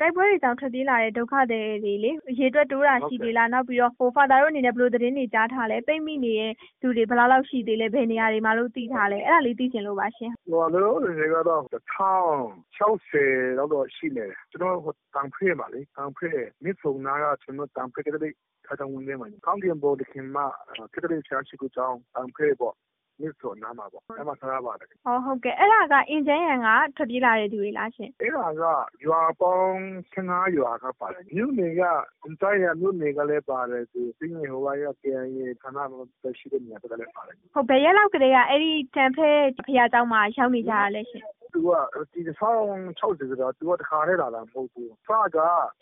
တိုက်ပွဲတွေကြောင့်ထွက်ပြေးလာတဲ့ ဒုက္ခသည်တွေလေ အရေအတွက်တိုးတာရှိသေးလား နောက်ပြီးတော့ဟို Father တို့အနေနဲ့ ဘယ်လိုသတင်းတွေကြားထားလဲ ပိတ်မိနေတဲ့သူတွေ ဘယ်လောက်လောက်ရှိသေးလဲ ဘယ်နေရာတွေမှာလို့ သိထားလဲ အဲ့ဒါလေးသိချင်လို့ပါရှင်ဟိုလောလောဆယ်ကတော့တစ်ထောင်60လောက်တော့ရှိနေတယ် ကျွန်တော်ဟိုတန်ဖေးပါလေတန်ဖေးမြစ်ဆုံနာကကျွန်တော်တန်ဖေးကလေးထားတောင်းဝင်နေမှာ ကောင်းကင်ဘော်တခင်မှာကလေးချာရှိကိုကြောင်းတန်ဖေးပေါ့ မြစ်ဆုံနာမှာပေါ့အဲ့မှာထားရပါတယ် ဟောဟုတ်ကဲ့အဲ့ဒါကအင်ဂျန်ရန်ကထွက်ပြေးလာတဲ့သူတွေလားရှင် အဲ့ဒါကရွာပေါင်း15ရွာကပါတယ်မြို့နယ်ကအန်တိုင်းရမြို့နယ်ကလည်းပါတယ်ဒီပြင်းဟိုဝါရကရဲ့ခဏမှရှိတဲ့နေရာတွေကလည်းပါတယ် ဟုတ်ဘယ်ရက်လောက်ကလေးကအဲ့ဒီတန်ဖဲဖရာเจ้าမှာရောက်နေကြရလဲရှင် သူကဒီဆောင်60ဆိုတော့သူကတခါတည်းလာတာမဟုတ်ဘူး။ဖာက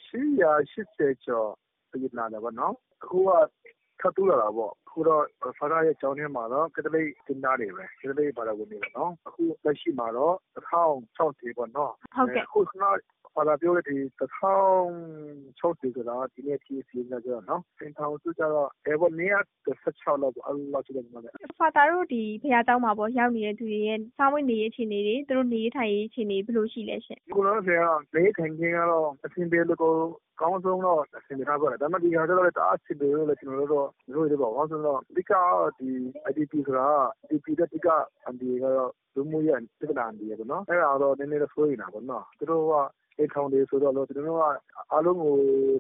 180ကျော်ပြည်လာတယ်ဗောနော်။အခုက ထပ်တိုးလာတာပေါ့။အခုတော့ ဖားကန့်ရဲ့ ကျောင်းထဲမှာတော့ ကက်သလိပ်သင်္ချာတွေပဲ။ကက်သလိပ်ဘာသာဝင်တွေပေါ့နော်။အခုလက်ရှိမှာတော့ ၁၀၆၀ ပေါ့နော်။အခုခဏ ဘာသာပြောတဲ့ ၁၀၆၀ ဆိုတာ ဒီနေ့အထိ စာရင်းဇယားအရနော်။အိမ်ထောင်စုကျတော့ ၂၁၆ လောက်ပေါ့။အဲလောက်ရှိတယ်။ Father တို့ ဒီဘုရားကျောင်းမှာ ရောက်နေတဲ့သူတွေရဲ့ စားဝတ်နေရေး အခြေအနေတွေ၊သူတို့ နေရေးထိုင်ရေး အခြေအနေ ဘယ်လိုရှိလဲရှင့်။အခုလောလောဆယ်က နေရေးထိုင်ခင်းကတော့ အဆင်ပြေသလို ကိုကောင်းဆုံးတော့ အဆင်ပြေတာပေါ့လေဒါပေမဲ့ ဒီဟာကျတော့တအားအဆင်ပြေလို့လည်း ကျွန်တော်တို့တော့မျိုးတွေပေါ့ဘာလို့လဲဆိုတော့ဒီကဒီ IDP ဆိုတာ IDP တဲ့ဒီကအန်ဒီကတော့ လူမှုရေးပြည်နာ အန်ဒီပေါ့နော် အဲ့ဒါတော့ နည်းနည်းတော့ဆိုရင်တာပေါ့နော် သူတို့က အိတ်ထောင်တွေဆိုတော့လို့ကျွန်တော်တို့က အားလုံးကို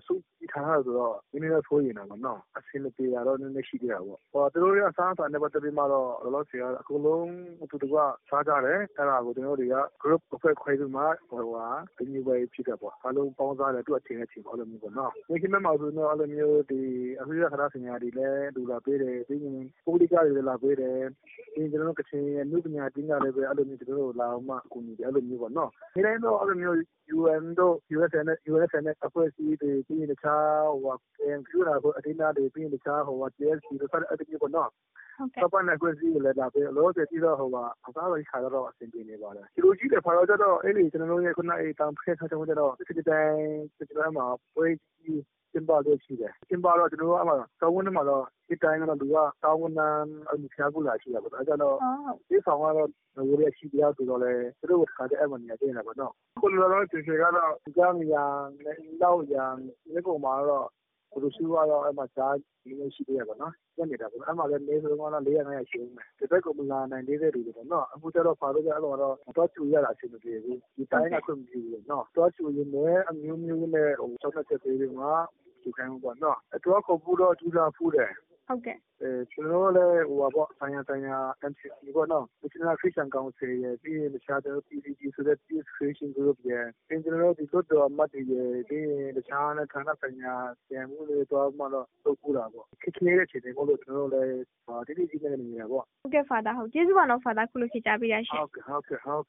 စုပြီးထားတာဆိုတော့ နည်းနည်းတော့ဆိုရင်တာပေါ့နော် အဆင်မပြေတာတော့ နည်းနည်းရှိသေးတာပေါ့ဟောသူတို့ရဲ့ အစားအစာနဲ့ ပတ်သက်ပြီးမှတော့ လောလောဆယ်ကအကုန်လုံးသူတို့ကစားကြတယ် အဲ့ဒါကို ကျွန်တော်တို့တွေက group အဖွဲ့ခွဲပြီးမှဟိုဟာဒီမျိုးပဲဖြစ်တယ်ပေါ့ အားလုံးပေါင်းစားတယ် သူအချင်းအချင်းပေါ့အဲ့လိုမျိုးပေါ့နော်ဒီကိစ္စမှာဆိုတော့ အဲ့လိုမျိုး ဒီအမေရိကန်ခရစင်ညာတွေလည်း လူလာပေးတယ် ပြီးရင် ပုဂ္ဂလိကတွေလည်း လာပေးတယ်ဒီကျွန်တော်တို့ ကချင်ရဲ့လူပညာတင်းကြလည်းပဲ အဲ့လိုမျိုး ကျွန်တော်တို့လာအောင်မှအကူအညီတယ် အဲ့လိုမျိုးပေါ့နော်ဒီတိုင်းတော့ အဲ့လိုမျိုး UN တို့ USN နဲ့ USN နဲ့ အဖွဲ့အစည်းတွေ ပြီးရင် တခြားဟိုဟာ NQ လာကိုအတင်းသားတွေ ပြီးရင် တခြားဟိုဟာ JSC တို့ဆက်အဲ့ဒီမျိုးပေါ့နော် ဟုတ်ကဲ့ပပနဲ့ကွင်းစည်းကိုလည်း လာပြီးလောဆယ်ပြီးတော့ဟိုကအသားတော်ခါတော့ အဆင်ပြေနေပါတယ် ဒီလိုကြီးတယ်ဖာတော့ကြတော့အဲ့ဒီကျွန်တော်တို့ရဲ့ ခုနအေးတောင်ဖက်ထားတဲ့ကြတော့ဒီတိုင်းကျွန်တော်မှာ ပွဲကြီးကျင်းပလို့ရှိတယ် ကျင်းပတော့ ကျွန်တော်တို့အမှတောင်းဝန်မှာတော့ဒီတိုင်းကတော့ လူကတောင်းဝန်နန်းအမှုဖျားကူလာရှိတာပေါ့ အဲကြတော့ဟောဟုတ်ဒီဆောင်ကတော့ဝရရှိတရားဆိုတော့လေသူတို့ကခါတဲ့အမှန်ညာတင်တာပေါ့နော်ခုလောလောဆယ်ဆယ်ကတော့ဒီကမယာနဲ့လောက်ရန်ဒီကောင်မှာတော့ ဘယ်လိုရှိကတော့ အဲ့မှာရှားဒီလိုရှိသေးရပါတော့ညနေတာပေါ့ အဲ့မှာလည်းနေဆုံးကတော့400 500ရှိဦးမယ် ဒီဘက်ကမလာနိုင်သေးတဲ့လူတွေပေါ့နော် အခုကျတော့ ဖာတော့အဲ့လိုတော့တော့ချူရတာ အဆင်မပြေဘူး ဒီတိုင်းက ခွင့်မပြုဘူးနော်တော့ချူရင်းနဲ့ အမျိုးမျိုးနဲ့ဟိုစောက်တဲ့သေးတွေမှာသူခိုင်းပေါ့နော်အဲ့တော့ခုပူတော့ကျူတာဖူးတယ် ဟုတ်ကဲ့အဲကျွန်တော်လည်းဟိုပါပေါ့ဆိုင်ရာဆိုင်ရာ MCC ပေါ့နော် National Christian Council ရဲ့ပြီးရင် တခြားတဲ့ PCG ဆိုတဲ့ Peace Creation Group ရဲ့အင်ဂျင်နီယာဒီတို့တော့မှတ်တည်ရဲ့ပြီးရင် တခြားနဲ့ဌာနဆိုင်ရာပြန်မှုတွေတော့မှတော့တုတ်ပူတာပေါ့ ခက်ခဲတဲ့ချိန်တွေမို့လို့ ကျွန်တော်လည်းဒီဒီကြီးနေနေတာပေါ့ ဟုတ်ကဲ့ဖာသာဟုတ် ကျေးဇူးပါနော်ဖာသာခုလို ဖြေချပေးရရှင်ဟုတ်ကဲ့ ဟုတ်ကဲ့ဟုတ်